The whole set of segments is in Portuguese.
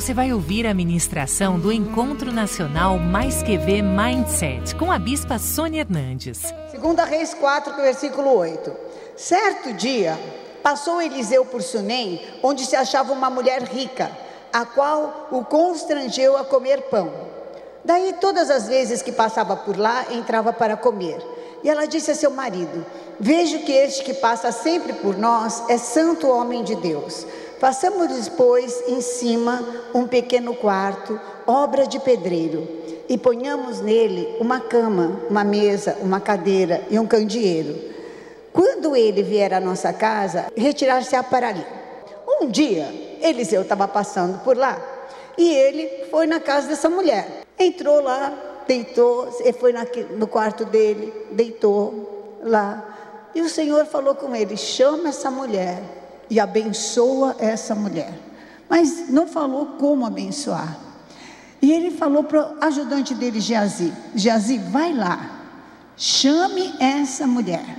você vai ouvir a ministração do Encontro Nacional Mais Que Ver Mindset com a bispa Sônia Hernandes. Segunda Reis 4, versículo 8. Certo dia, passou Eliseu por Sunem, onde se achava uma mulher rica, a qual o constrangeu a comer pão. Daí, todas as vezes que passava por lá, entrava para comer. E ela disse a seu marido: Vejo que este que passa sempre por nós é santo homem de Deus. Façamos, pois, em cima um pequeno quarto, obra de pedreiro, e ponhamos nele uma cama, uma mesa, uma cadeira e um candeeiro. Quando ele vier à nossa casa, retirar-se-á para ali. Um dia, Eliseu estava passando por lá e ele foi na casa dessa mulher. Entrou lá, deitou, foi no quarto dele, deitou lá. E o Senhor falou com ele: chama essa mulher e abençoa essa mulher. Mas não falou como abençoar. E ele falou para o ajudante dele, Geazi: Geazi, vai lá, chame essa mulher.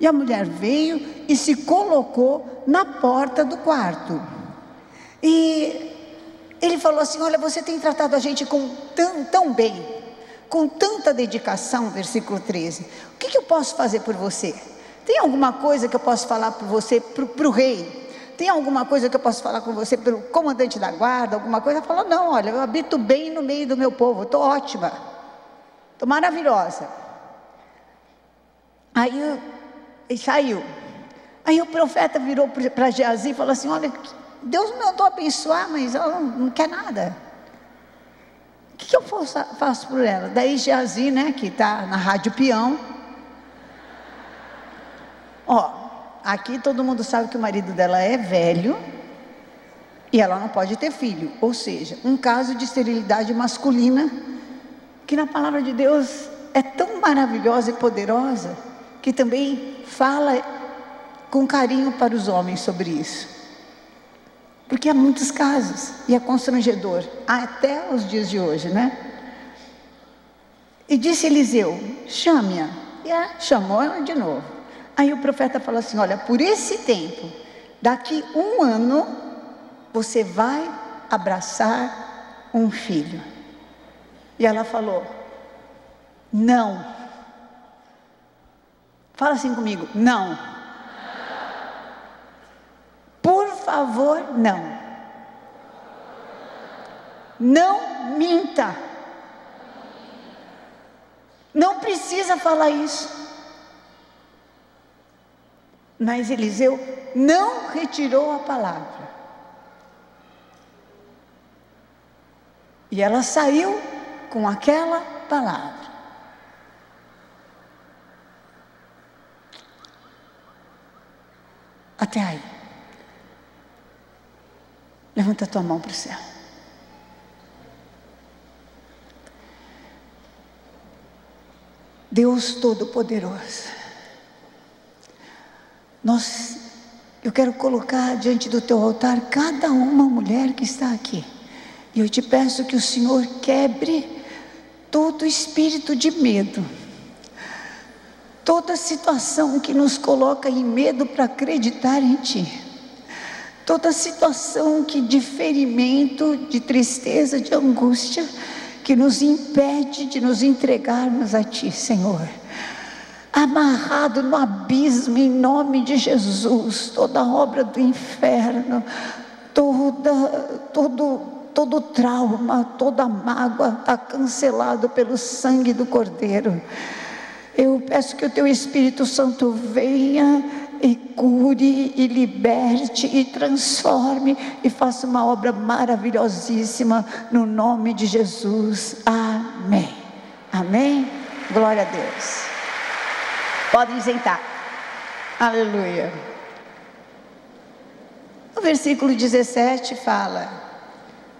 E a mulher veio e se colocou na porta do quarto. E ele falou assim: Olha, você tem tratado a gente com tão, tão bem, com tanta dedicação, versículo 13. O que, que eu posso fazer por você? Tem alguma coisa que eu posso falar para você, para o rei? Tem alguma coisa que eu posso falar com você para o comandante da guarda? Alguma coisa? Ela falou: Não, olha, eu habito bem no meio do meu povo, estou ótima, estou maravilhosa. Aí ele saiu. Aí o profeta virou para Geazi e falou assim: Olha, Deus me mandou abençoar, mas ela não, não quer nada. O que, que eu faço, faço por ela? Daí Geazi, né, que está na Rádio Peão, Ó, aqui todo mundo sabe que o marido dela é velho e ela não pode ter filho, ou seja, um caso de esterilidade masculina que na palavra de Deus é tão maravilhosa e poderosa que também fala com carinho para os homens sobre isso. Porque há muitos casos e é constrangedor, até os dias de hoje, né? E disse Eliseu: chame-a. E ela chamou ela de novo. Aí o profeta falou assim: Olha, por esse tempo, daqui um ano, você vai abraçar um filho. E ela falou: Não. Fala assim comigo: Não. Por favor, não. Não minta. Não precisa falar isso. Mas Eliseu não retirou a palavra. E ela saiu com aquela palavra. Até aí. Levanta tua mão para o céu. Deus Todo-Poderoso. Nós, eu quero colocar diante do teu altar cada uma mulher que está aqui. E eu te peço que o Senhor quebre todo espírito de medo, toda situação que nos coloca em medo para acreditar em Ti, toda situação que de ferimento, de tristeza, de angústia, que nos impede de nos entregarmos a Ti, Senhor amarrado no abismo em nome de Jesus, toda obra do inferno, toda, todo, todo trauma, toda mágoa está cancelado pelo sangue do Cordeiro. Eu peço que o teu Espírito Santo venha e cure e liberte e transforme e faça uma obra maravilhosíssima no nome de Jesus. Amém. Amém. Glória a Deus. Podem sentar. Aleluia. O versículo 17 fala: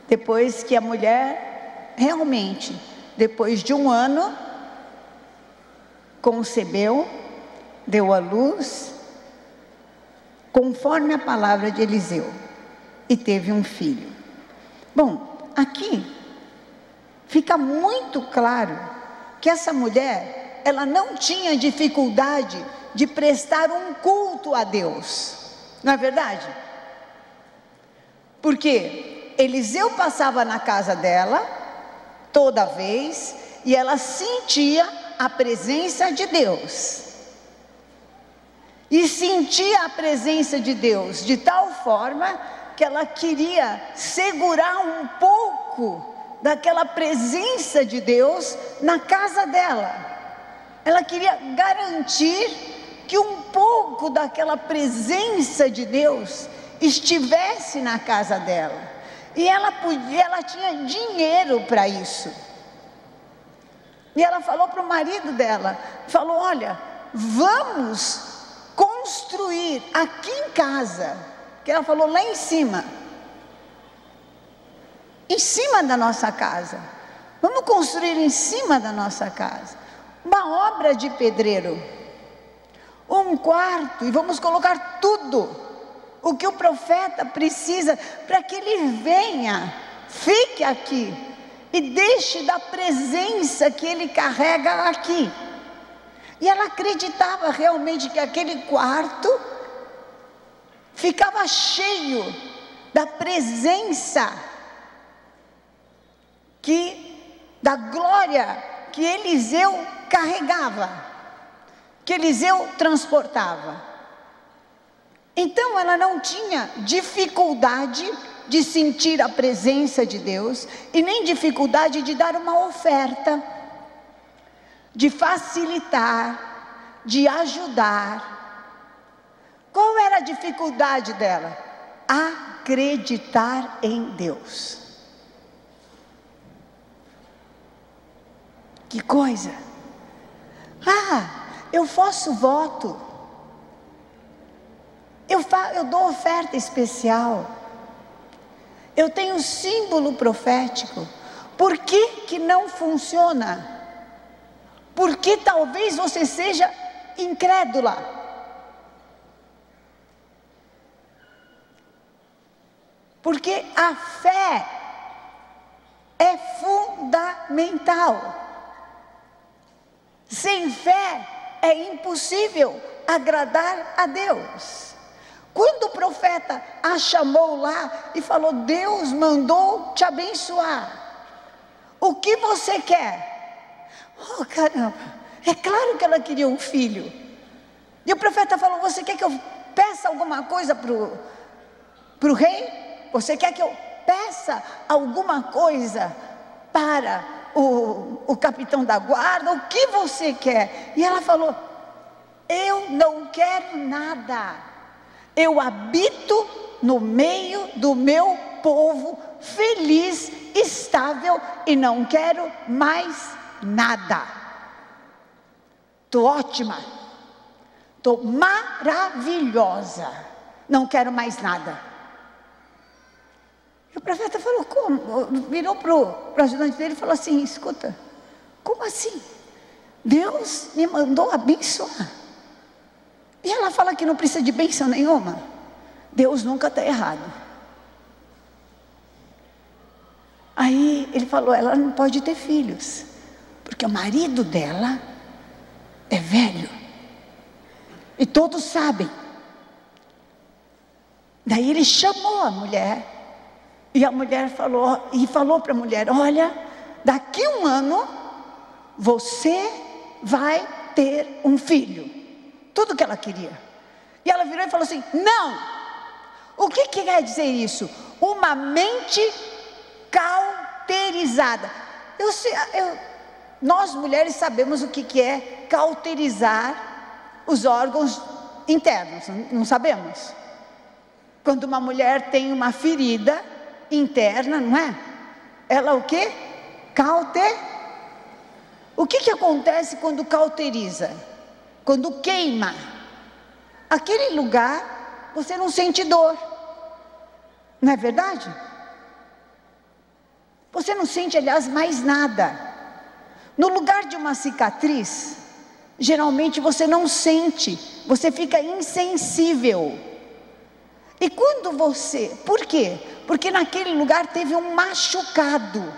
depois que a mulher realmente, depois de um ano, concebeu, deu à luz, conforme a palavra de Eliseu, e teve um filho. Bom, aqui fica muito claro que essa mulher ela não tinha dificuldade de prestar um culto a Deus, não é verdade? Por quê? Eliseu passava na casa dela toda vez e ela sentia a presença de Deus. E sentia a presença de Deus de tal forma que ela queria segurar um pouco daquela presença de Deus na casa dela. Ela queria garantir que um pouco daquela presença de Deus estivesse na casa dela. E ela podia, ela tinha dinheiro para isso. E ela falou para o marido dela, falou: "Olha, vamos construir aqui em casa". Que ela falou lá em cima. Em cima da nossa casa. Vamos construir em cima da nossa casa. Uma obra de pedreiro. Um quarto e vamos colocar tudo o que o profeta precisa para que ele venha, fique aqui e deixe da presença que ele carrega aqui. E ela acreditava realmente que aquele quarto ficava cheio da presença que da glória que Eliseu carregava, que Eliseu transportava. Então ela não tinha dificuldade de sentir a presença de Deus e nem dificuldade de dar uma oferta, de facilitar, de ajudar. Qual era a dificuldade dela? Acreditar em Deus. Que coisa! Eu faço voto. Eu, fa eu dou oferta especial. Eu tenho símbolo profético. Por que, que não funciona? Porque talvez você seja incrédula. Porque a fé é fundamental. Sem fé é impossível agradar a Deus. Quando o profeta a chamou lá e falou: Deus mandou te abençoar, o que você quer? Oh, caramba, é claro que ela queria um filho. E o profeta falou: Você quer que eu peça alguma coisa para o rei? Você quer que eu peça alguma coisa para o, o capitão da guarda, o que você quer? E ela falou: Eu não quero nada, eu habito no meio do meu povo, feliz, estável e não quero mais nada. Estou ótima, estou maravilhosa, não quero mais nada. E o profeta falou, como? Virou para o ajudante dele e falou assim: escuta, como assim? Deus me mandou abençoar. E ela fala que não precisa de bênção nenhuma. Deus nunca está errado. Aí ele falou: ela não pode ter filhos, porque o marido dela é velho. E todos sabem. Daí ele chamou a mulher e a mulher falou, e falou para a mulher: Olha, daqui um ano você vai ter um filho. Tudo que ela queria. E ela virou e falou assim: Não! O que, que quer dizer isso? Uma mente cauterizada. Eu, eu, nós mulheres sabemos o que, que é cauterizar os órgãos internos, não sabemos? Quando uma mulher tem uma ferida, interna, não é? Ela o que? Cauter. O que, que acontece quando cauteriza? Quando queima. Aquele lugar você não sente dor. Não é verdade? Você não sente, aliás, mais nada. No lugar de uma cicatriz, geralmente você não sente, você fica insensível. E quando você, por quê? Porque naquele lugar teve um machucado.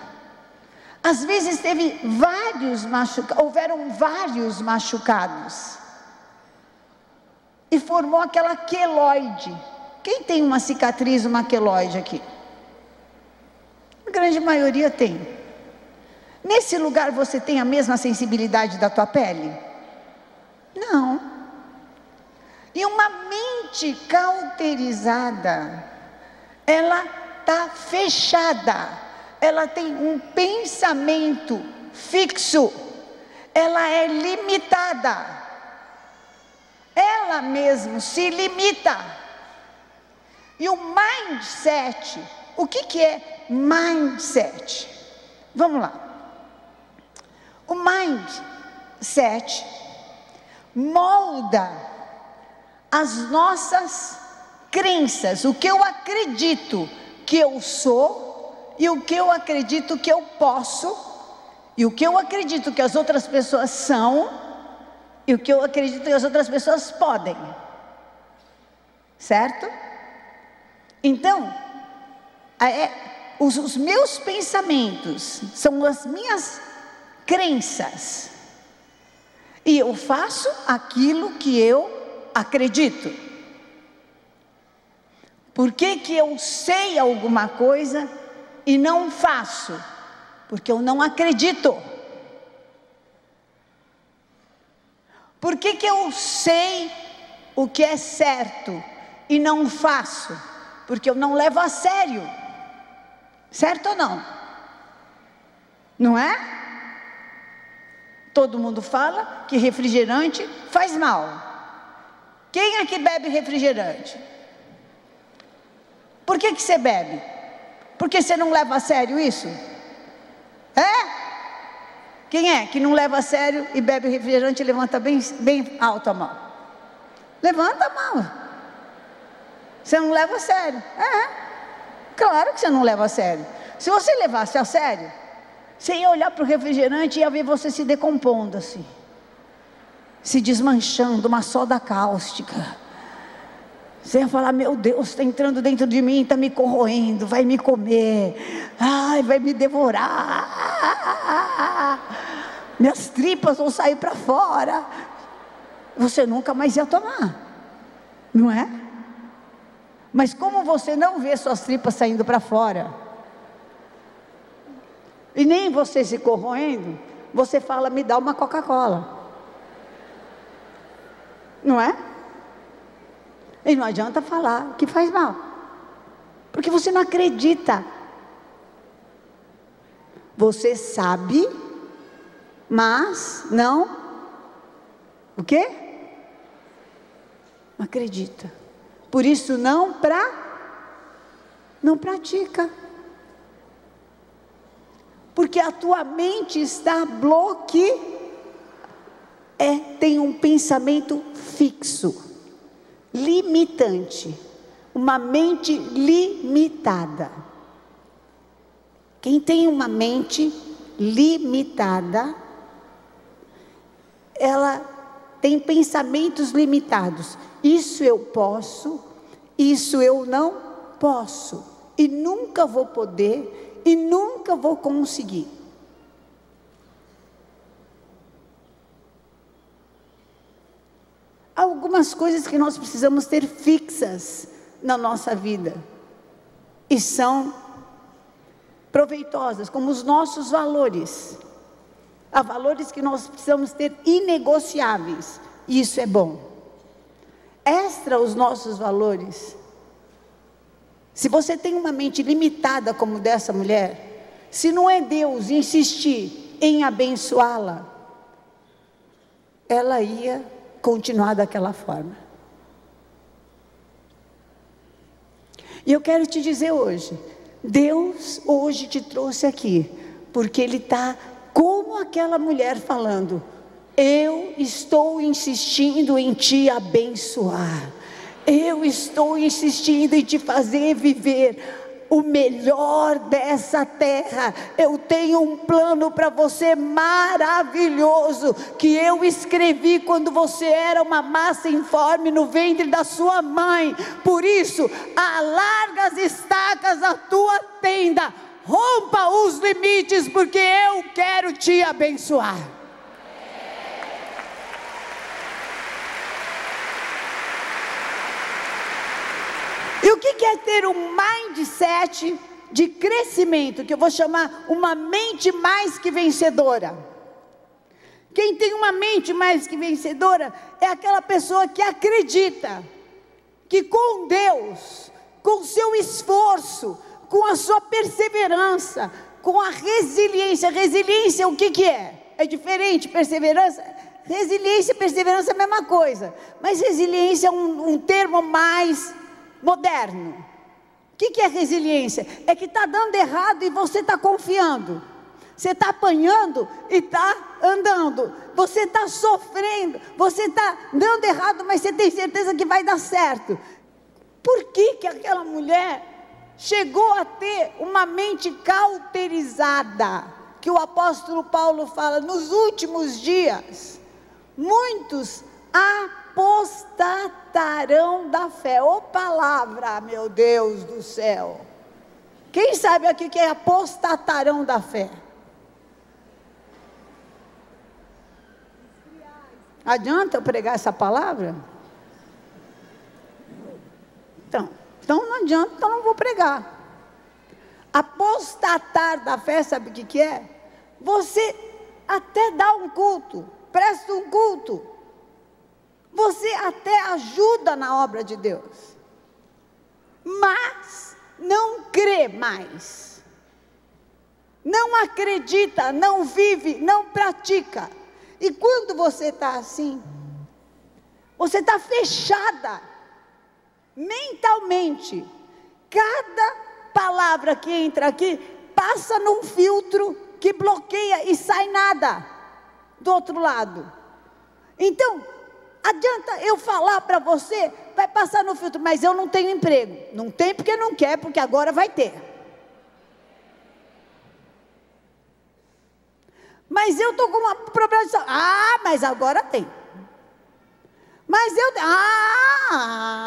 Às vezes teve vários machucados, houveram vários machucados. E formou aquela queloide. Quem tem uma cicatriz, uma queloide aqui? grande maioria tem. Nesse lugar você tem a mesma sensibilidade da tua pele? Não. E uma mente cauterizada, ela está fechada, ela tem um pensamento fixo, ela é limitada, ela mesmo se limita. E o mindset, o que, que é mindset? Vamos lá. O mindset molda as nossas crenças, o que eu acredito que eu sou e o que eu acredito que eu posso e o que eu acredito que as outras pessoas são e o que eu acredito que as outras pessoas podem. Certo? Então, é, os, os meus pensamentos são as minhas crenças. E eu faço aquilo que eu acredito. Por que, que eu sei alguma coisa e não faço? Porque eu não acredito. Por que, que eu sei o que é certo e não faço? Porque eu não levo a sério. Certo ou não? Não é? Todo mundo fala que refrigerante faz mal. Quem que bebe refrigerante? Por que, que você bebe? Porque você não leva a sério isso? É? Quem é que não leva a sério e bebe refrigerante levanta bem, bem alto a mão? Levanta a mão. Você não leva a sério. É. Claro que você não leva a sério. Se você levasse a sério, você ia olhar para o refrigerante e ia ver você se decompondo assim, se desmanchando, uma soda cáustica. Você ia falar: Meu Deus, está entrando dentro de mim, está me corroendo, vai me comer, ai, vai me devorar, minhas tripas vão sair para fora. Você nunca mais ia tomar, não é? Mas como você não vê suas tripas saindo para fora, e nem você se corroendo, você fala, me dá uma Coca-Cola. Não é? E não adianta falar que faz mal. Porque você não acredita. Você sabe, mas não. O quê? Não acredita. Por isso não pra não pratica porque a tua mente está bloqueada. É, tem um pensamento fixo, limitante, uma mente limitada. Quem tem uma mente limitada, ela tem pensamentos limitados. Isso eu posso, isso eu não posso, e nunca vou poder, e nunca vou conseguir. Algumas coisas que nós precisamos ter fixas na nossa vida e são proveitosas, como os nossos valores. Há valores que nós precisamos ter inegociáveis, e isso é bom. Extra os nossos valores, se você tem uma mente limitada como dessa mulher, se não é Deus insistir em abençoá-la, ela ia continuar daquela forma. E eu quero te dizer hoje, Deus hoje te trouxe aqui, porque Ele está como aquela mulher falando: Eu estou insistindo em te abençoar. Eu estou insistindo em te fazer viver o melhor dessa terra. Eu tenho um plano para você maravilhoso que eu escrevi quando você era uma massa informe no ventre da sua mãe. Por isso, alarga as estacas da tua tenda, rompa os limites, porque eu quero te abençoar. E o que é ter um mindset de crescimento, que eu vou chamar uma mente mais que vencedora. Quem tem uma mente mais que vencedora é aquela pessoa que acredita que com Deus, com seu esforço, com a sua perseverança, com a resiliência. Resiliência, o que, que é? É diferente, perseverança. Resiliência e perseverança é a mesma coisa, mas resiliência é um, um termo mais moderno. O que, que é resiliência? É que está dando errado e você está confiando. Você está apanhando e está andando. Você está sofrendo. Você está dando errado, mas você tem certeza que vai dar certo. Por que, que aquela mulher chegou a ter uma mente cauterizada? Que o apóstolo Paulo fala nos últimos dias. Muitos apostatarão da fé. Ô palavra, meu Deus do céu. Quem sabe aqui que é apostatarão da fé? Adianta eu pregar essa palavra? Então, então não adianta, então não vou pregar. Apostatar da fé, sabe o que, que é? Você até dá um culto, presta um culto. Você até ajuda na obra de Deus. Mas não crê mais. Não acredita, não vive, não pratica. E quando você está assim, você está fechada mentalmente. Cada palavra que entra aqui passa num filtro que bloqueia e sai nada do outro lado. Então, adianta eu falar para você, vai passar no filtro, mas eu não tenho emprego. Não tem porque não quer, porque agora vai ter. Mas eu estou com um problema de saúde. Ah, mas agora tem. Mas eu. Ah!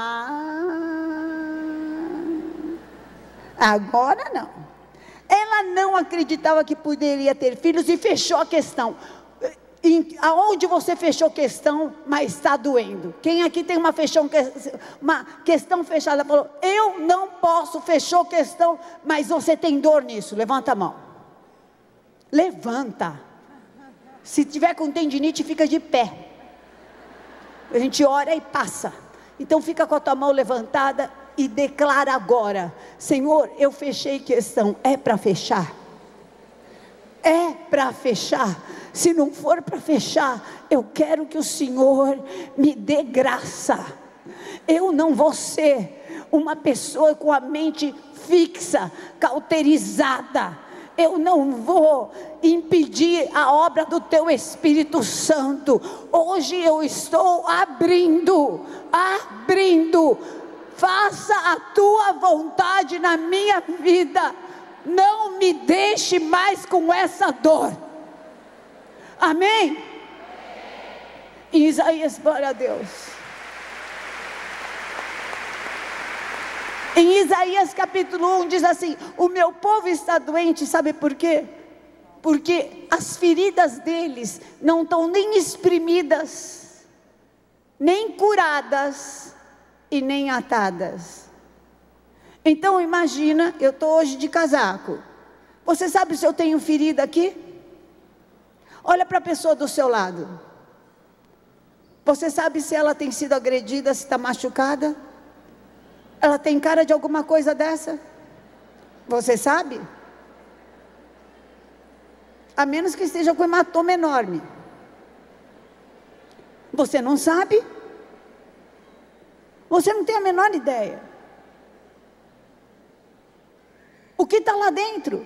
Agora não. Ela não acreditava que poderia ter filhos e fechou a questão. Em, aonde você fechou questão, mas está doendo? Quem aqui tem uma, fechão, uma questão fechada falou: Eu não posso, fechou questão, mas você tem dor nisso. Levanta a mão. Levanta. Se tiver com tendinite, fica de pé. A gente ora e passa. Então fica com a tua mão levantada e declara agora: Senhor, eu fechei questão. É para fechar? É para fechar. Se não for para fechar, eu quero que o Senhor me dê graça. Eu não vou ser uma pessoa com a mente fixa, cauterizada eu não vou impedir a obra do teu Espírito Santo. Hoje eu estou abrindo, abrindo. Faça a tua vontade na minha vida. Não me deixe mais com essa dor. Amém? Isaías, glória a Deus. Em Isaías capítulo 1 diz assim: O meu povo está doente, sabe por quê? Porque as feridas deles não estão nem exprimidas, nem curadas e nem atadas. Então imagina, eu estou hoje de casaco. Você sabe se eu tenho ferida aqui? Olha para a pessoa do seu lado. Você sabe se ela tem sido agredida, se está machucada? Ela tem cara de alguma coisa dessa? Você sabe? A menos que esteja com hematoma enorme. Você não sabe? Você não tem a menor ideia. O que está lá dentro?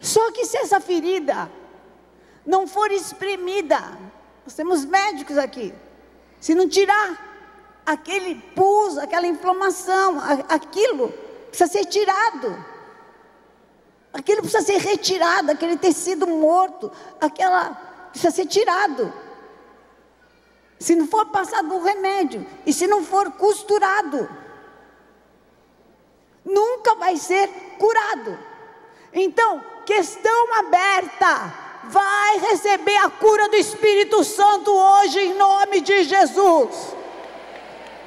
Só que se essa ferida não for espremida, nós temos médicos aqui, se não tirar aquele pus, aquela inflamação, aquilo precisa ser tirado. Aquilo precisa ser retirado, aquele tecido morto, aquela precisa ser tirado. Se não for passado um remédio e se não for costurado, nunca vai ser curado. Então, questão aberta. Vai receber a cura do Espírito Santo hoje em nome de Jesus.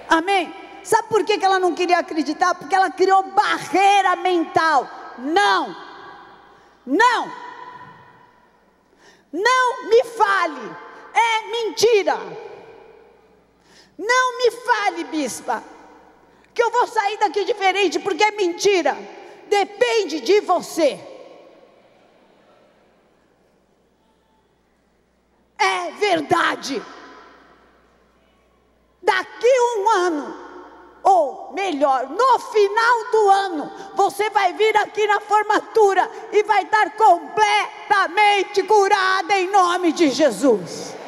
Amém? Sabe por que, ela não queria acreditar? Porque ela criou barreira mental. Não, não, não me fale, é mentira. Não me fale, bispa, que eu vou sair daqui diferente porque é mentira. Depende de você. É verdade. Daqui um ano, ou melhor, no final do ano, você vai vir aqui na formatura e vai estar completamente curada em nome de Jesus.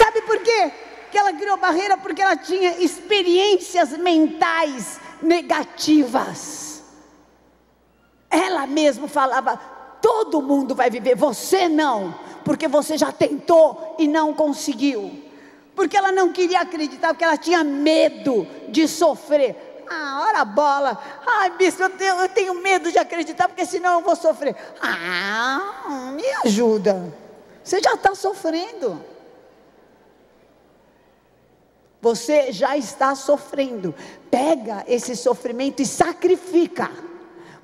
Sabe por quê? Que ela criou barreira porque ela tinha experiências mentais negativas. Ela mesma falava: todo mundo vai viver, você não, porque você já tentou e não conseguiu. Porque ela não queria acreditar, porque ela tinha medo de sofrer. Ah, ora bola. Ai, bispo, eu tenho, eu tenho medo de acreditar, porque senão eu vou sofrer. Ah, me ajuda. Você já está sofrendo. Você já está sofrendo. Pega esse sofrimento e sacrifica.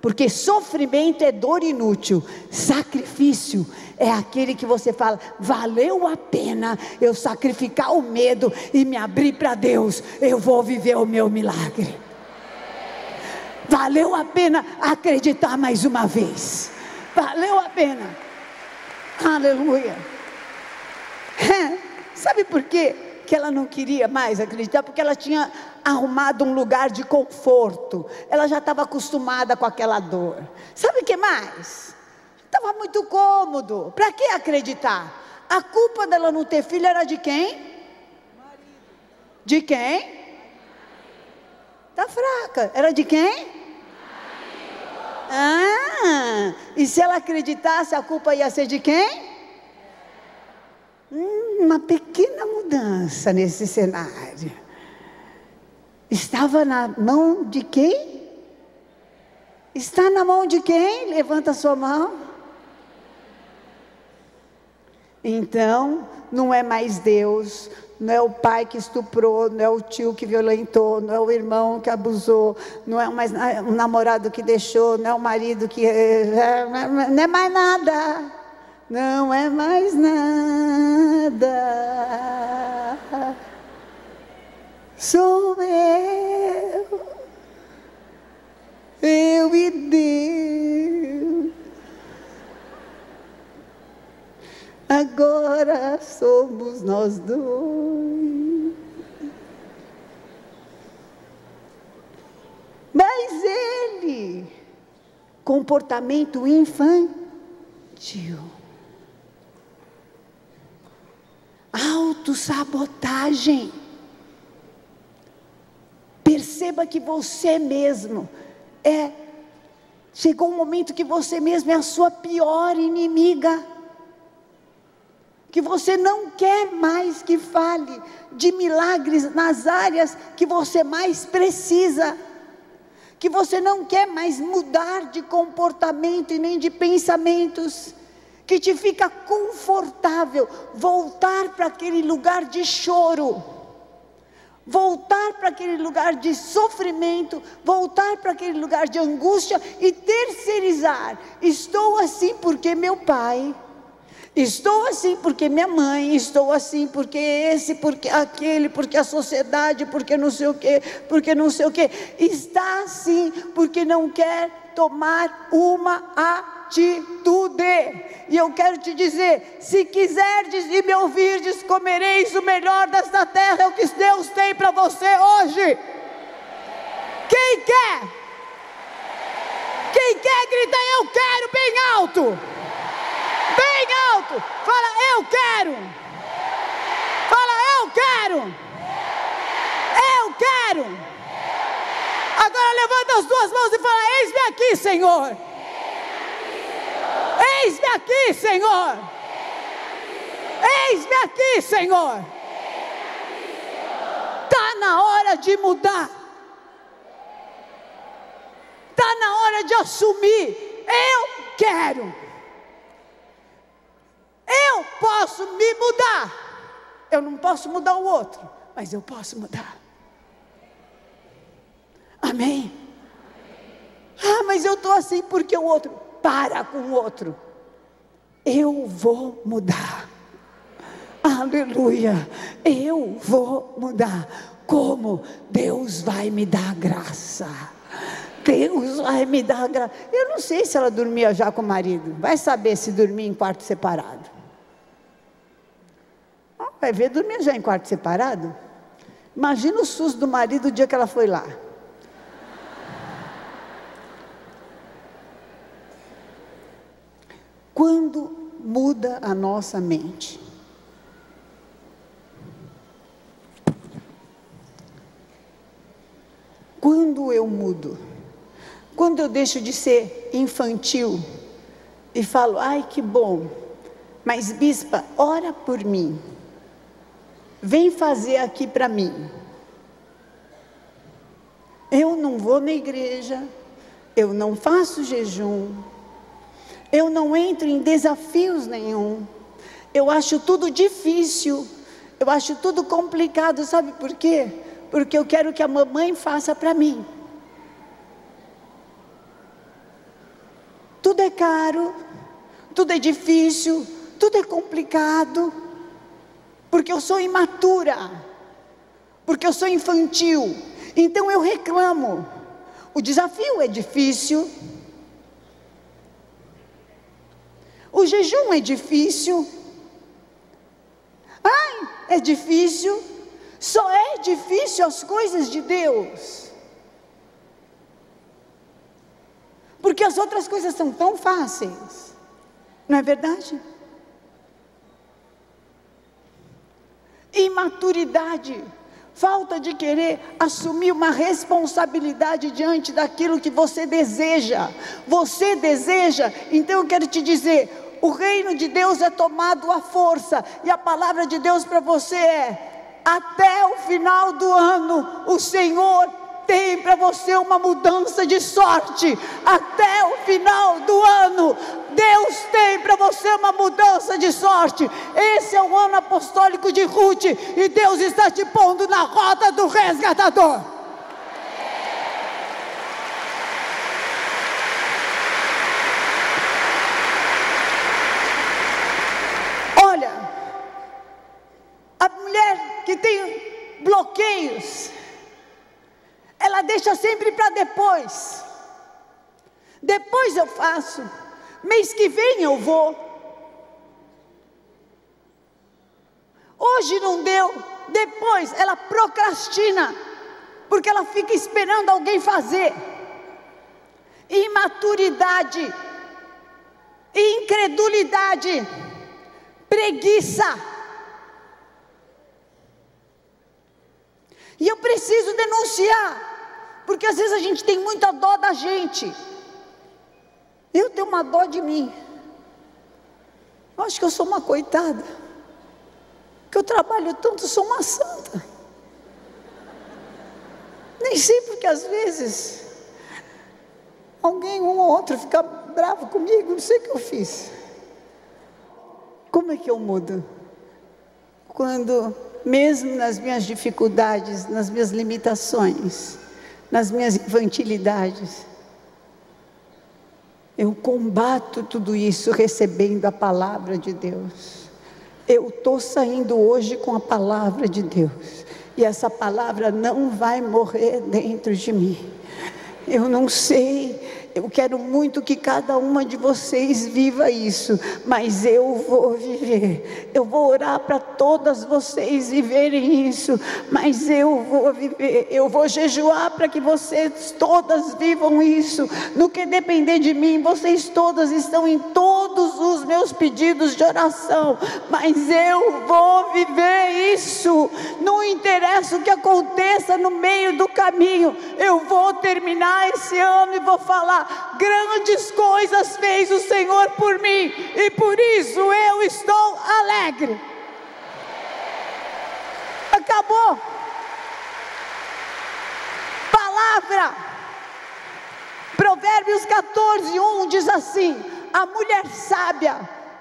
Porque sofrimento é dor inútil, sacrifício é aquele que você fala, valeu a pena eu sacrificar o medo e me abrir para Deus, eu vou viver o meu milagre. Valeu a pena acreditar mais uma vez, valeu a pena, aleluia. Sabe por quê? Que ela não queria mais acreditar, porque ela tinha arrumado um lugar de conforto, ela já estava acostumada com aquela dor. Sabe o que mais? Estava muito cômodo, para que acreditar? A culpa dela não ter filho era de quem? De quem? Está fraca, era de quem? Ah, e se ela acreditasse, a culpa ia ser de quem? Mudança nesse cenário. Estava na mão de quem? Está na mão de quem? Levanta sua mão. Então, não é mais Deus, não é o pai que estuprou, não é o tio que violentou, não é o irmão que abusou, não é mais um namorado que deixou, não é o marido que. Não é mais nada não é mais nada. Sou eu, eu e Deus. Agora somos nós dois. Mas ele, comportamento infantil. Autossabotagem. Perceba que você mesmo é. Chegou um momento que você mesmo é a sua pior inimiga. Que você não quer mais que fale de milagres nas áreas que você mais precisa. Que você não quer mais mudar de comportamento e nem de pensamentos que te fica confortável voltar para aquele lugar de choro, voltar para aquele lugar de sofrimento, voltar para aquele lugar de angústia e terceirizar. Estou assim porque meu pai. Estou assim porque minha mãe, estou assim porque esse, porque aquele, porque a sociedade, porque não sei o que, porque não sei o que. Está assim porque não quer tomar uma atitude atitude. E eu quero te dizer: se quiserdes e me ouvirdes, comereis o melhor desta terra, é o que Deus tem para você hoje. Quem quer? Quem quer, grita eu quero bem alto. Bem alto. Fala eu quero. Fala eu quero. Eu quero. Agora levanta as duas mãos e fala: Eis-me aqui, Senhor. Eis-me aqui, Senhor. Eis-me aqui, Senhor. Está na hora de mudar. Está na hora de assumir. Eu quero. posso me mudar. Eu não posso mudar o outro, mas eu posso mudar. Amém? Ah, mas eu estou assim porque o outro. Para com o outro. Eu vou mudar. Aleluia. Eu vou mudar. Como? Deus vai me dar graça. Deus vai me dar graça. Eu não sei se ela dormia já com o marido. Vai saber se dormia em quarto separado. Ah, vai ver, dormia já em quarto separado? Imagina o susto do marido o dia que ela foi lá. Quando muda a nossa mente? Quando eu mudo? Quando eu deixo de ser infantil e falo, ai que bom, mas bispa, ora por mim, vem fazer aqui para mim. Eu não vou na igreja, eu não faço jejum, eu não entro em desafios nenhum. Eu acho tudo difícil. Eu acho tudo complicado, sabe por quê? Porque eu quero que a mamãe faça para mim. Tudo é caro, tudo é difícil, tudo é complicado. Porque eu sou imatura. Porque eu sou infantil. Então eu reclamo. O desafio é difícil. O jejum é difícil. Ai, é difícil. Só é difícil as coisas de Deus. Porque as outras coisas são tão fáceis. Não é verdade? Imaturidade falta de querer assumir uma responsabilidade diante daquilo que você deseja. Você deseja, então eu quero te dizer: o reino de Deus é tomado à força, e a palavra de Deus para você é: até o final do ano, o Senhor tem para você uma mudança de sorte. Até o final do ano, Deus tem para você uma mudança de sorte. Esse é o ano apostólico de Ruth, e Deus está te pondo na rota do resgatador. que tem bloqueios, ela deixa sempre para depois. Depois eu faço, mês que vem eu vou. Hoje não deu, depois ela procrastina, porque ela fica esperando alguém fazer. Imaturidade, incredulidade, preguiça. E eu preciso denunciar, porque às vezes a gente tem muita dó da gente. Eu tenho uma dó de mim. Eu acho que eu sou uma coitada. Que eu trabalho tanto, sou uma santa. Nem sei porque às vezes alguém, um ou outro, fica bravo comigo, não sei o que eu fiz. Como é que eu mudo? Quando mesmo nas minhas dificuldades, nas minhas limitações, nas minhas infantilidades. Eu combato tudo isso recebendo a palavra de Deus. Eu estou saindo hoje com a palavra de Deus. E essa palavra não vai morrer dentro de mim. Eu não sei eu quero muito que cada uma de vocês viva isso, mas eu vou viver. Eu vou orar para todas vocês viverem isso, mas eu vou viver. Eu vou jejuar para que vocês todas vivam isso. No que depender de mim, vocês todas estão em todos os meus pedidos de oração, mas eu vou viver isso. Não interessa o que aconteça no meio do caminho, eu vou terminar esse ano e vou falar grandes coisas fez o Senhor por mim, e por isso eu estou alegre. Acabou. Palavra. Provérbios 14, 1 diz assim: A mulher sábia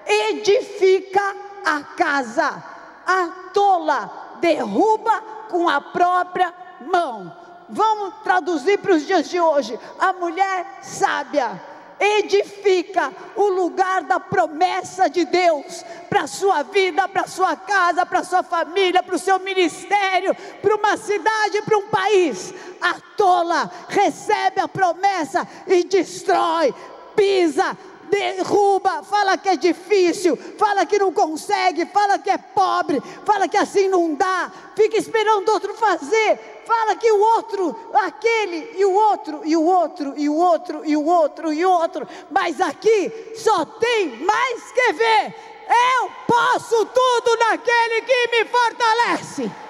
edifica a casa. A tola derruba com a própria mão. Vamos traduzir para os dias de hoje. A mulher sábia edifica o lugar da promessa de Deus para a sua vida, para a sua casa, para a sua família, para o seu ministério, para uma cidade, para um país. A tola recebe a promessa e destrói, pisa, derruba, fala que é difícil, fala que não consegue, fala que é pobre, fala que assim não dá, fica esperando outro fazer fala que o outro, aquele e o outro, e o outro, e o outro, e o outro, e o outro, mas aqui só tem mais que ver. Eu posso tudo naquele que me fortalece.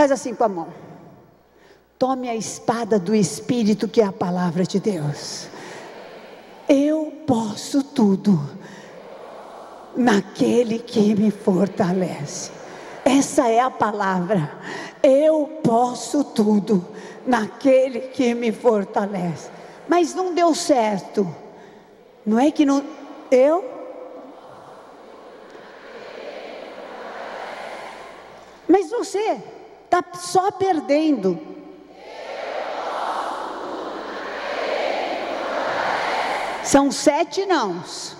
Faz assim com a mão. Tome a espada do Espírito, que é a palavra de Deus. Eu posso tudo naquele que me fortalece. Essa é a palavra. Eu posso tudo naquele que me fortalece. Mas não deu certo. Não é que não. Eu? Mas você está só perdendo. São sete nãos.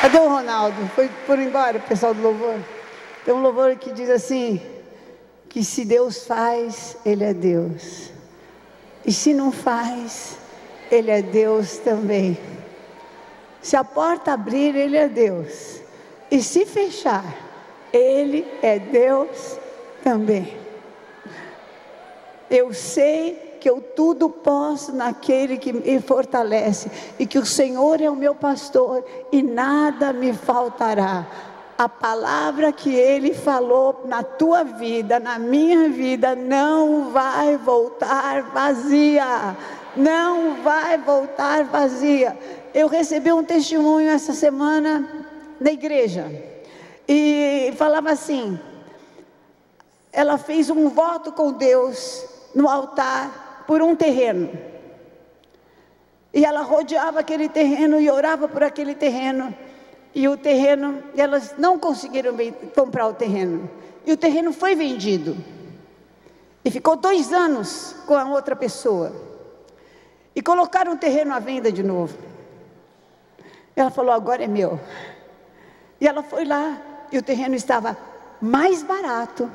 Cadê o Ronaldo? Foi por embora, o pessoal do louvor. Tem um louvor que diz assim: que se Deus faz, Ele é Deus. E se não faz, Ele é Deus também. Se a porta abrir, Ele é Deus. E se fechar, Ele é Deus também. Eu sei que eu tudo posso naquele que me fortalece, e que o Senhor é o meu pastor, e nada me faltará. A palavra que Ele falou na tua vida, na minha vida, não vai voltar vazia. Não vai voltar vazia eu recebi um testemunho essa semana na igreja. E falava assim: ela fez um voto com Deus no altar por um terreno. E ela rodeava aquele terreno e orava por aquele terreno. E o terreno, elas não conseguiram comprar o terreno. E o terreno foi vendido. E ficou dois anos com a outra pessoa. E colocaram o terreno à venda de novo. Ela falou: agora é meu. E ela foi lá e o terreno estava mais barato,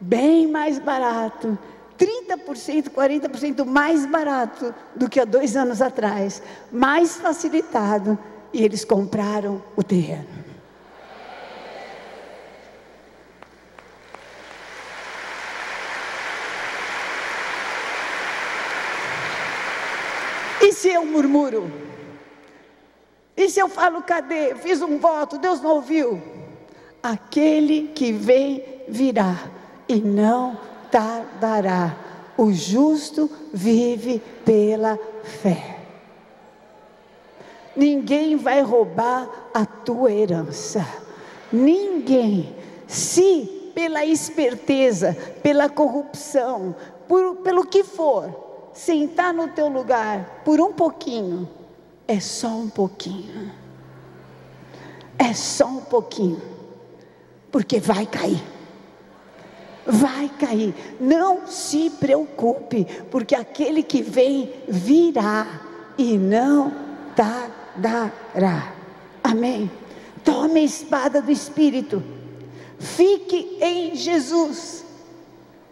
bem mais barato, 30%, 40% mais barato do que há dois anos atrás, mais facilitado, e eles compraram o terreno. E se eu murmuro? E se eu falo, cadê? Fiz um voto, Deus não ouviu. Aquele que vem virá e não tardará. O justo vive pela fé. Ninguém vai roubar a tua herança. Ninguém. Se pela esperteza, pela corrupção, por, pelo que for, sentar no teu lugar por um pouquinho, é só um pouquinho. É só um pouquinho. Porque vai cair. Vai cair. Não se preocupe, porque aquele que vem virá e não tardará. Amém. Tome a espada do Espírito. Fique em Jesus.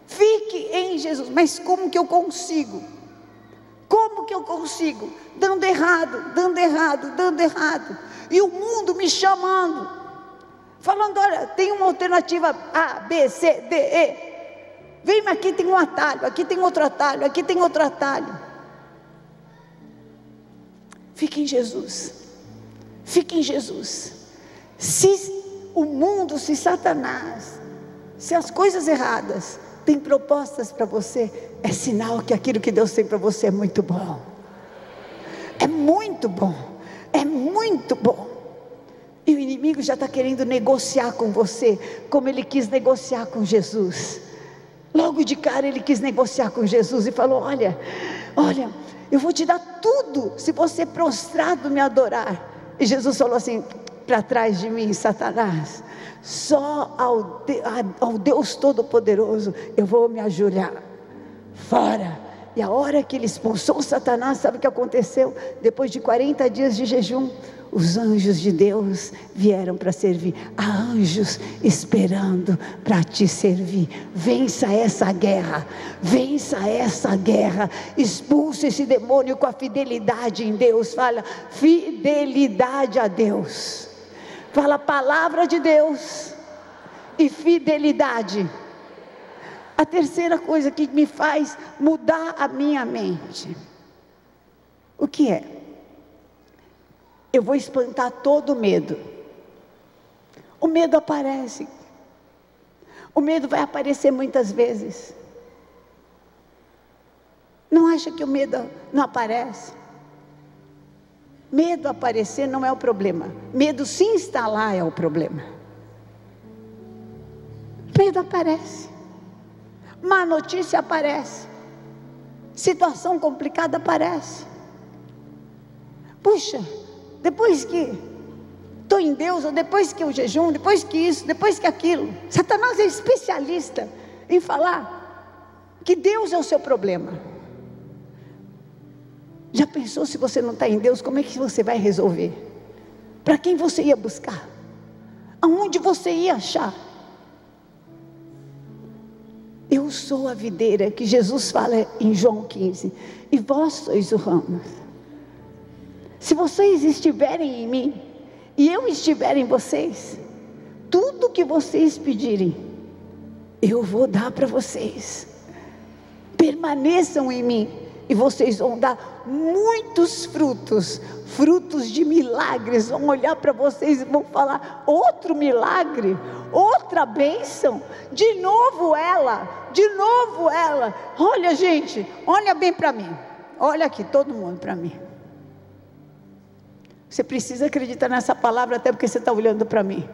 Fique em Jesus. Mas como que eu consigo? Como que eu consigo? Dando errado, dando errado, dando errado. E o mundo me chamando, falando: olha, tem uma alternativa A, B, C, D, E. Vem aqui, tem um atalho, aqui tem outro atalho, aqui tem outro atalho. Fique em Jesus. Fique em Jesus. Se o mundo, se Satanás, se as coisas erradas tem propostas para você, é sinal que aquilo que Deus tem para você é muito bom. É muito bom, é muito bom. E o inimigo já está querendo negociar com você, como ele quis negociar com Jesus. Logo de cara ele quis negociar com Jesus e falou: Olha, olha, eu vou te dar tudo se você prostrado me adorar. E Jesus falou assim: Para trás de mim, Satanás, só ao, ao Deus Todo-Poderoso eu vou me ajoelhar. Fora. E a hora que ele expulsou Satanás, sabe o que aconteceu? Depois de 40 dias de jejum, os anjos de Deus vieram para servir. Há anjos esperando para te servir. Vença essa guerra. Vença essa guerra. Expulse esse demônio com a fidelidade em Deus. Fala, fidelidade a Deus. Fala, palavra de Deus e fidelidade. A terceira coisa que me faz mudar a minha mente. O que é? Eu vou espantar todo o medo. O medo aparece. O medo vai aparecer muitas vezes. Não acha que o medo não aparece? Medo aparecer não é o problema. Medo se instalar é o problema. Medo aparece. Má notícia aparece. Situação complicada aparece. Puxa, depois que estou em Deus, ou depois que eu jejum, depois que isso, depois que aquilo. Satanás é especialista em falar que Deus é o seu problema. Já pensou se você não está em Deus, como é que você vai resolver? Para quem você ia buscar? Aonde você ia achar? Eu sou a videira que Jesus fala em João 15, e vós sois o ramo. Se vocês estiverem em mim e eu estiver em vocês, tudo que vocês pedirem, eu vou dar para vocês. Permaneçam em mim e vocês vão dar muitos frutos, frutos de milagres. Vão olhar para vocês e vão falar: outro milagre, outra bênção, de novo ela, de novo ela. Olha, gente, olha bem para mim, olha aqui, todo mundo para mim. Você precisa acreditar nessa palavra, até porque você está olhando para mim.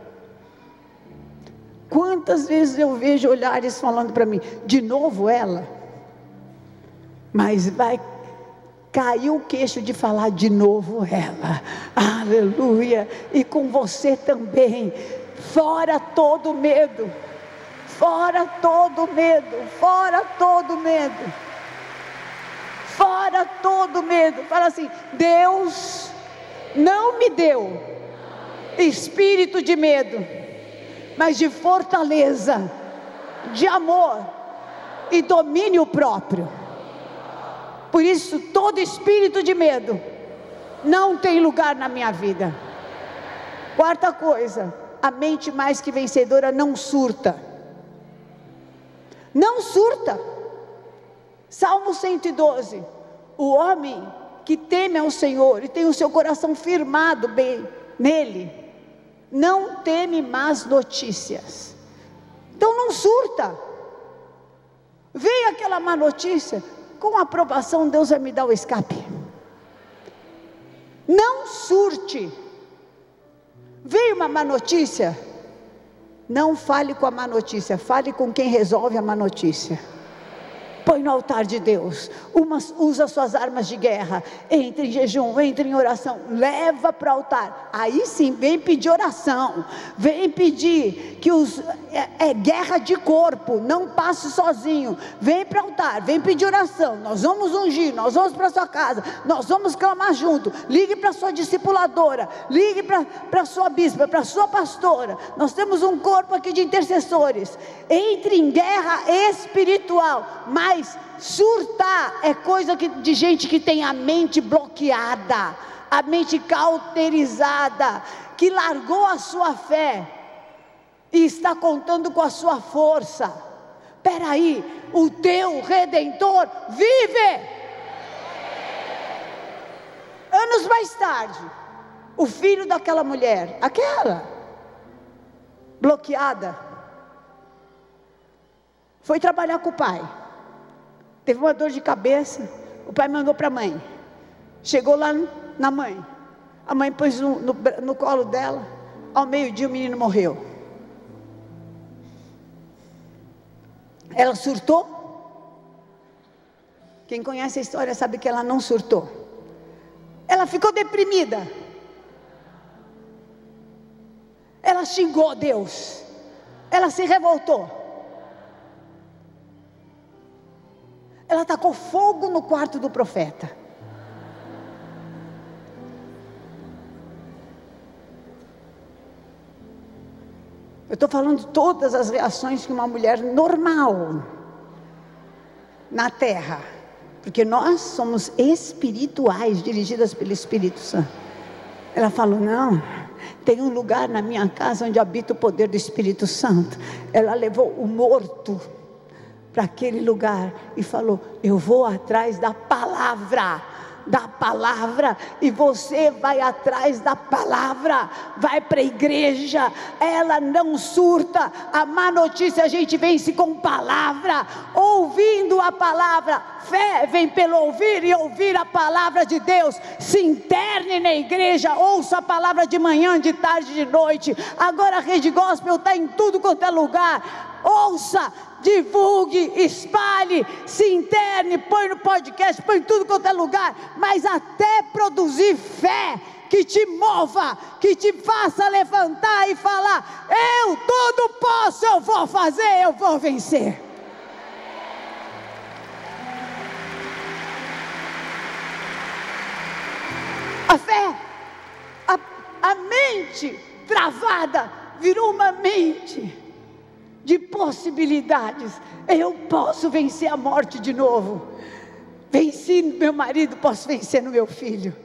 Quantas vezes eu vejo olhares falando para mim, de novo ela? Mas vai cair o queixo de falar de novo ela. Aleluia! E com você também. Fora todo medo. Fora todo medo. Fora todo medo. Fora todo medo. Fala assim: Deus não me deu espírito de medo, mas de fortaleza, de amor e domínio próprio. Por isso, todo espírito de medo não tem lugar na minha vida. Quarta coisa, a mente mais que vencedora não surta. Não surta. Salmo 112. O homem que teme ao Senhor e tem o seu coração firmado bem nele, não teme más notícias. Então não surta. Veio aquela má notícia, com aprovação Deus vai me dar o escape. Não surte. Veio uma má notícia, não fale com a má notícia, fale com quem resolve a má notícia põe no altar de Deus, Uma, usa suas armas de guerra, entre em jejum, entre em oração, leva para o altar. Aí sim, vem pedir oração, vem pedir que os, é, é guerra de corpo, não passe sozinho. Vem para o altar, vem pedir oração. Nós vamos ungir, nós vamos para sua casa, nós vamos clamar junto. Ligue para sua discipuladora, ligue para sua bispa, para sua pastora. Nós temos um corpo aqui de intercessores. Entre em guerra espiritual, mas mas surtar é coisa que, de gente que tem a mente bloqueada, a mente cauterizada, que largou a sua fé e está contando com a sua força. Peraí, o teu redentor vive. Anos mais tarde, o filho daquela mulher, aquela, bloqueada, Foi trabalhar com o pai. Teve uma dor de cabeça. O pai mandou para a mãe. Chegou lá na mãe. A mãe pôs no, no, no colo dela. Ao meio-dia o menino morreu. Ela surtou. Quem conhece a história sabe que ela não surtou. Ela ficou deprimida. Ela xingou Deus. Ela se revoltou. Ela tacou fogo no quarto do profeta. Eu estou falando de todas as reações que uma mulher normal na terra, porque nós somos espirituais, dirigidas pelo Espírito Santo. Ela falou: Não, tem um lugar na minha casa onde habita o poder do Espírito Santo. Ela levou o morto para aquele lugar e falou: Eu vou atrás da palavra da palavra e você vai atrás da palavra, vai para a igreja, ela não surta. A má notícia a gente vence com palavra, ouvindo a palavra. Fé vem pelo ouvir e ouvir a palavra de Deus. Se interne na igreja, ouça a palavra de manhã, de tarde, de noite. Agora a rede gospel está em tudo quanto é lugar. Ouça, divulgue, espalhe, se interne, põe no podcast, põe em tudo quanto é lugar, mas até produzir fé que te mova, que te faça levantar e falar: Eu tudo posso, eu vou fazer, eu vou vencer. A fé, a, a mente travada virou uma mente de possibilidades. Eu posso vencer a morte de novo. Venci no meu marido, posso vencer no meu filho.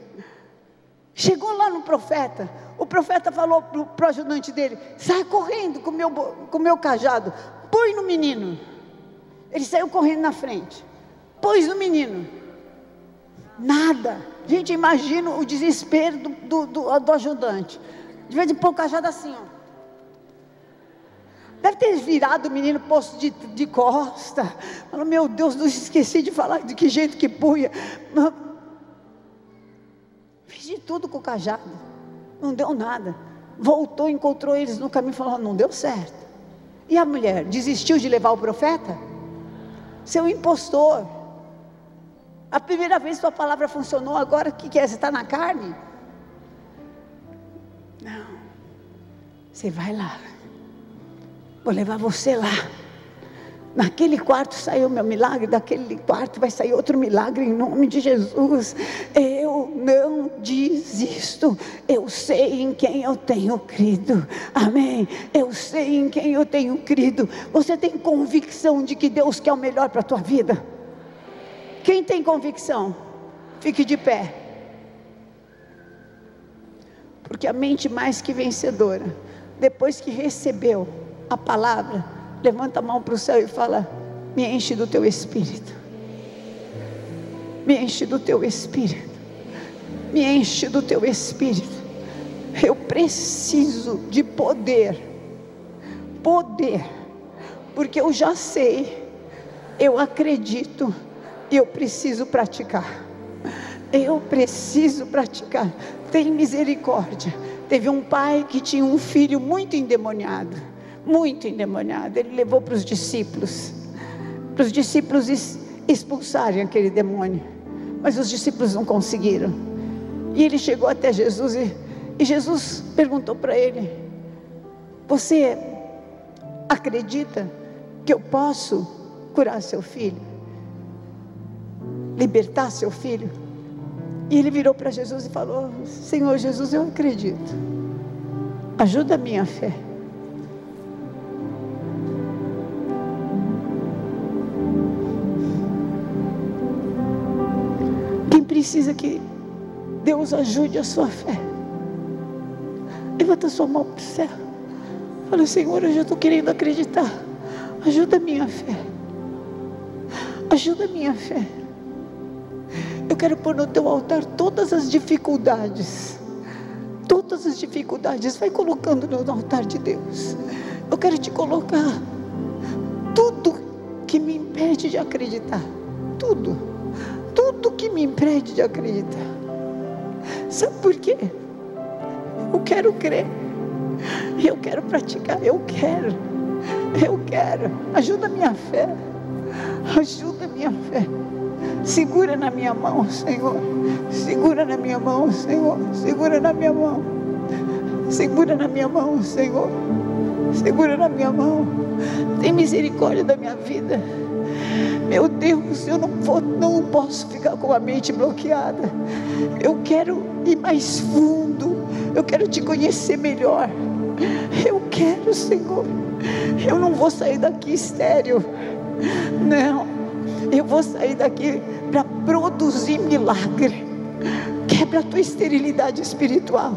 Chegou lá no profeta. O profeta falou para o ajudante dele: sai correndo com meu, o meu cajado, põe no menino. Ele saiu correndo na frente, pôs no menino. Nada. Gente, imagina o desespero do, do, do, do ajudante. De vez em pôr o cajado assim, ó. Deve ter virado o menino posto de, de costa. Falou, meu Deus, não esqueci de falar de que jeito que punha. Fiz de tudo com o cajado. Não deu nada. Voltou, encontrou eles no caminho e falou: não deu certo. E a mulher desistiu de levar o profeta? Seu impostor. A primeira vez sua palavra funcionou, agora o que, que é? Você está na carne? Não. Você vai lá. Vou levar você lá. Naquele quarto saiu meu milagre, daquele quarto vai sair outro milagre em nome de Jesus. Eu não desisto. Eu sei em quem eu tenho crido. Amém. Eu sei em quem eu tenho crido. Você tem convicção de que Deus quer o melhor para a tua vida? Quem tem convicção? Fique de pé. Porque a mente mais que vencedora, depois que recebeu, a palavra, levanta a mão para o céu e fala: Me enche do teu espírito. Me enche do teu espírito. Me enche do teu espírito. Eu preciso de poder. Poder. Porque eu já sei, eu acredito, e eu preciso praticar. Eu preciso praticar. Tem misericórdia. Teve um pai que tinha um filho muito endemoniado muito endemoniado. Ele levou para os discípulos, para os discípulos expulsarem aquele demônio. Mas os discípulos não conseguiram. E ele chegou até Jesus e, e Jesus perguntou para ele: Você acredita que eu posso curar seu filho? Libertar seu filho? E ele virou para Jesus e falou: Senhor Jesus, eu acredito. Ajuda a minha fé. Precisa que Deus ajude a sua fé. Levanta sua mão para o céu. Fala, Senhor, eu já estou querendo acreditar. Ajuda a minha fé. Ajuda a minha fé. Eu quero pôr no teu altar todas as dificuldades. Todas as dificuldades. Vai colocando no altar de Deus. Eu quero te colocar tudo impede de acreditar. Tudo. Me impede de acreditar. Sabe por quê? Eu quero crer. Eu quero praticar. Eu quero. Eu quero. Ajuda a minha fé. Ajuda a minha fé. Segura na minha mão, Senhor. Segura na minha mão, Senhor. Segura na minha mão. Segura na minha mão, Senhor. Segura na minha mão. Tem misericórdia da minha vida. Meu Deus, eu não, vou, não posso ficar com a mente bloqueada. Eu quero ir mais fundo. Eu quero te conhecer melhor. Eu quero, Senhor. Eu não vou sair daqui estéreo. Não. Eu vou sair daqui para produzir milagre. Quebra a tua esterilidade espiritual.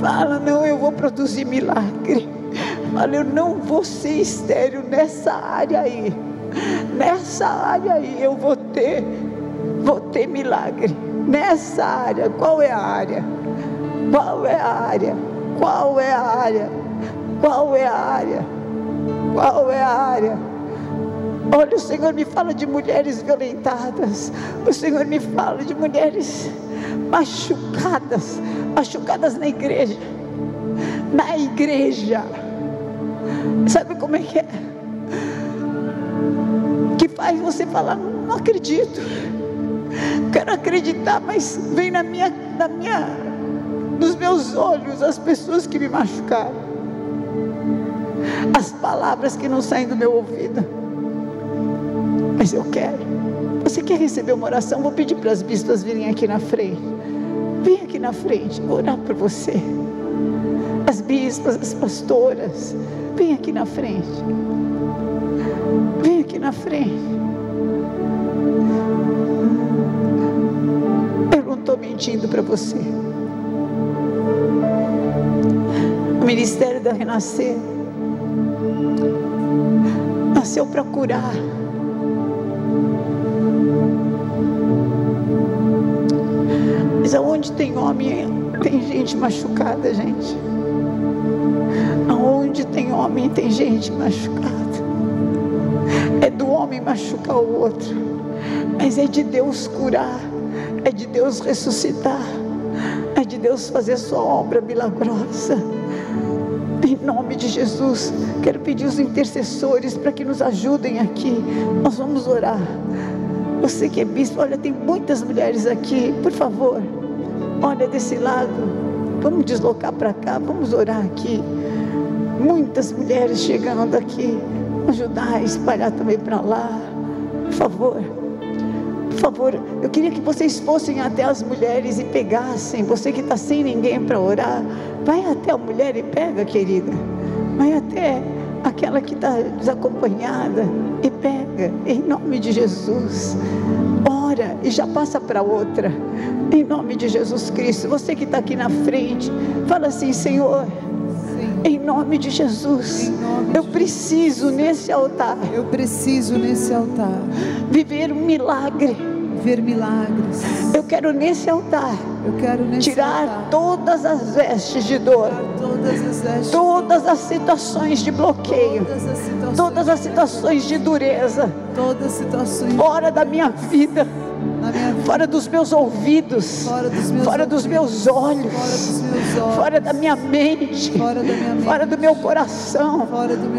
Fala, não, eu vou produzir milagre. Fala, eu não vou ser estéreo nessa área aí. Nessa área aí eu vou ter, vou ter milagre. Nessa área, qual é a área? Qual é a área? Qual é a área? Qual é a área? Qual é a área? Olha, o Senhor me fala de mulheres violentadas. O Senhor me fala de mulheres machucadas, machucadas na igreja. Na igreja. Sabe como é que é? Que faz você falar, não acredito. Quero acreditar, mas vem na minha, na minha, nos meus olhos as pessoas que me machucaram. As palavras que não saem do meu ouvido mas eu quero. Você quer receber uma oração? Vou pedir para as bispas virem aqui na frente. Vem aqui na frente, vou orar por você. As bispas, as pastoras, vem aqui na frente. Vem aqui na frente. Eu não estou mentindo para você. O Ministério da Renascer nasceu para curar. Mas aonde tem homem, tem gente machucada, gente. Aonde tem homem, tem gente machucada. Homem machucar o outro. Mas é de Deus curar. É de Deus ressuscitar. É de Deus fazer sua obra milagrosa. Em nome de Jesus, quero pedir os intercessores para que nos ajudem aqui. Nós vamos orar. Você que é bispo, olha, tem muitas mulheres aqui, por favor, olha desse lado, vamos deslocar para cá, vamos orar aqui. Muitas mulheres chegando aqui, ajudar a espalhar também para lá, por favor. Por favor, eu queria que vocês fossem até as mulheres e pegassem. Você que está sem ninguém para orar, vai até a mulher e pega, querida. Vai até aquela que está desacompanhada e pega, em nome de Jesus. Ora e já passa para outra, em nome de Jesus Cristo. Você que está aqui na frente, fala assim: Senhor, em nome de Jesus, nome eu de preciso Jesus. nesse altar. Eu preciso nesse altar viver um milagre ver milagres. Eu quero nesse altar. Eu quero nesse tirar altar, todas as vestes de dor. Todas as, vestes todas as situações de bloqueio. Todas as situações, todas as situações de dureza. Todas as situações fora da minha vida fora dos meus ouvidos, fora dos meus, fora dos meus olhos, fora, da minha mente, fora, do meu coração.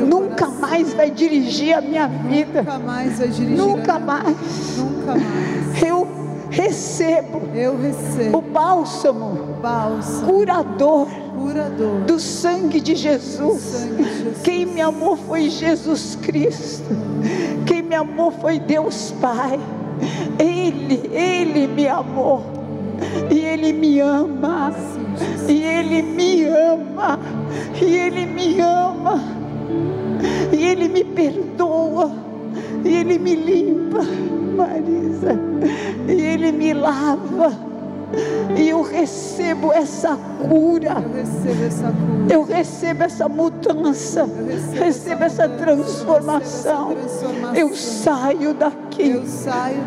Nunca mais vai dirigir a minha vida. Nunca mais vai dirigir. Nunca mais. Nunca mais. Eu recebo. Eu recebo o bálsamo, bálsamo curador. Curador. Do sangue de Jesus. Sangue de Jesus. Quem me amou foi Jesus Cristo. Quem me amou foi Deus Pai. Ele, Ele me amou. E Ele me ama. E Ele me ama. E Ele me ama. E Ele me perdoa. E Ele me limpa, Marisa. E Ele me lava e eu recebo essa cura. Eu recebo essa cura. Eu recebo essa mudança. Eu recebo, recebo essa, essa transformação. Eu saio daqui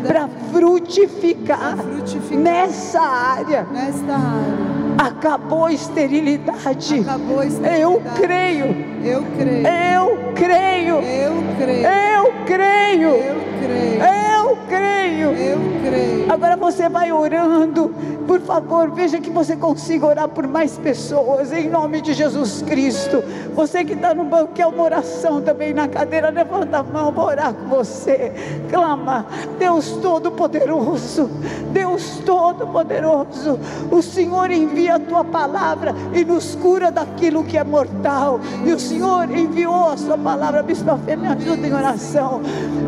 para frutificar, frutificar nessa área. Nesta área. Acabou a esterilidade. Acabou a esterilidade. Eu creio. Eu creio. Eu creio. Eu creio. Eu creio. Eu creio. Eu creio. Eu creio. Agora você vai orando. Por favor, veja que você consiga orar por mais pessoas, em nome de Jesus Cristo. Você que está no banco, quer uma oração também na cadeira, levanta a mão, vou orar com você. Clama, Deus Todo-Poderoso, Deus Todo-Poderoso, o Senhor envia a tua palavra e nos cura daquilo que é mortal. E o Senhor enviou a sua palavra, Bispo Fê, me ajuda em oração.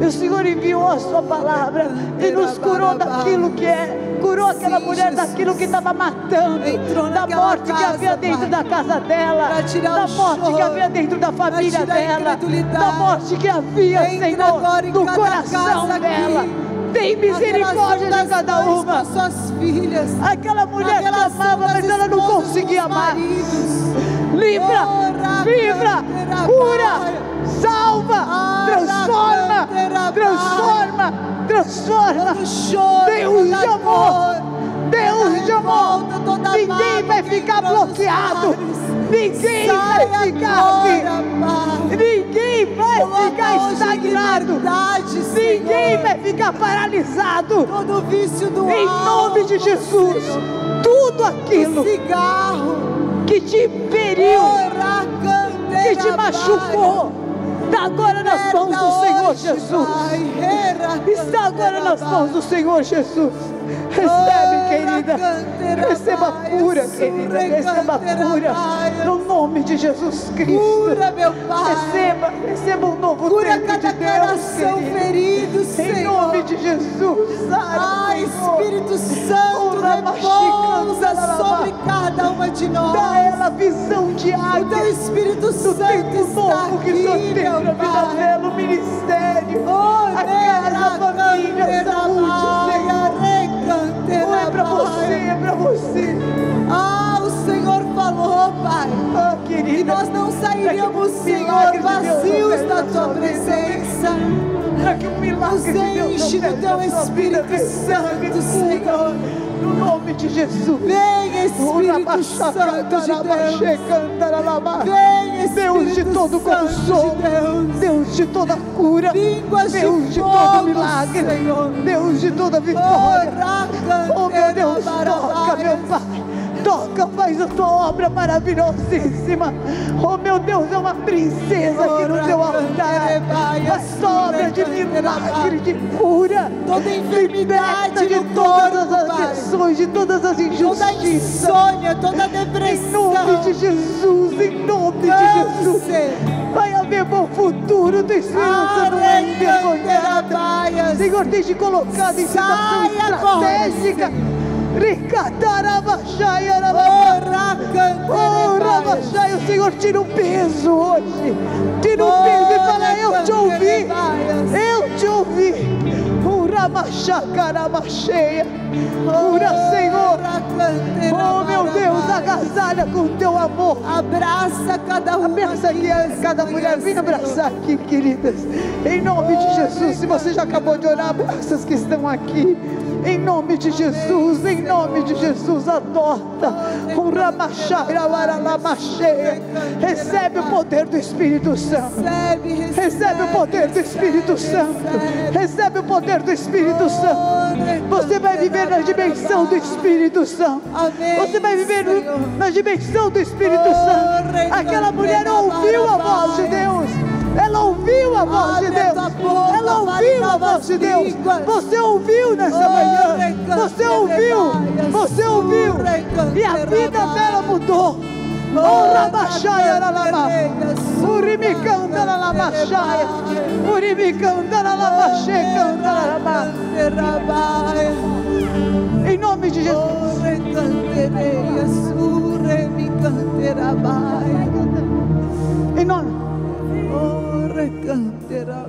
E o Senhor enviou a sua palavra e nos curou daquilo que é curou aquela mulher Jesus. Daquilo que estava matando, Entrou da morte que casa, havia dentro Pai. da casa dela, da morte que choro, havia dentro da família dela, da morte que havia, Entra Senhor, no coração dela. aqui. Tem misericórdia de cada uma. Suas filhas. Aquela mulher que amava, mas ela não conseguia amar. Livra, livra, cura, salva, transforma, transforma, transforma. Deus de amor, Deus de amor. Ninguém vai ficar bloqueado. Ninguém vai ficar. Ninguém vai ficar estagnado. Ninguém vai ficar paralisado. Todo vício do Em nome de Jesus, tudo Do aquilo que te canteira, que te machucou, está agora nas mãos do Senhor Jesus. Está agora nas mãos do Senhor Jesus. Recebe, querida. Receba Pai, cura, querida. Receba cura. Pai. No nome de Jesus Cristo. Cura, meu Pai. Receba, receba um novo Cura tempo cada de Deus, coração querida. ferido, Em Senhor. nome de Jesus. Ai, Senhor. Espírito Santo, repousa sobre cada uma de Dá nós. ela visão de O teu. Espírito Santo tempo novo que aqui, tem meu a vida Pai. dela, o ministério. Oh, a casa, a família, a saúde, Senhor. É para você, é para você. Ah, o Senhor falou, Pai, que querida. nós não sairíamos, Senhor, de vazios da tua presença. Para que o milagre Nos enche do teu. Espírito Santo. Senhor. No nome de Jesus. Vem, Espírito Santo de Deus. Vem, Deus de Espírito todo consolo, de Deus. De toda cura, Deus de todo milagre. Deus de toda vitória. Oh meu Deus, toca, meu. Pai. Toca, faz a tua obra maravilhosíssima. Oh meu Deus, é uma princesa aqui no teu altar. a obra de milagre, de cura. Toda enfermidade de todas as aflições, de todas as Toda injustiças. insônia, toda Em depressão. nome de Jesus, em nome de Jesus. Vai haver bom futuro, tua esperança não é envergonhada. Senhor, tem te colocado em situação estratégica. O Senhor tira o peso hoje. Tira o peso e fala: Eu te ouvi. Eu te ouvi. Ramachacarabacheia. Cura, Senhor. Oh, meu Deus, agasalha com teu amor. Abraça cada uma Abraça aqui, cada mulher, vem abraçar aqui, queridas. Em nome de Jesus, se você já acabou de orar, abraça as que estão aqui. Em nome de Jesus, em nome de Jesus, adota. Recebe o poder do Espírito Santo. Recebe, o poder do Espírito Santo. recebe. O poder do Espírito Santo. Você vai viver na dimensão do Espírito Santo. Você vai viver na dimensão do Espírito Oh, Santo. Reino, Aquela mulher ouviu a voz de. Deus. Ela ouviu a voz de Deus. Ela ouviu a voz de Deus. Você ouviu nessa manhã. Você ouviu. Você ouviu. E a vida dela mudou. Oh, Rabachaya, Reino, Lalama. Reino, Urimicanda la lamachaia. Urimicanda la lamachecanda la lama. Em nome de Jesus. Ore mi. रहता तेरा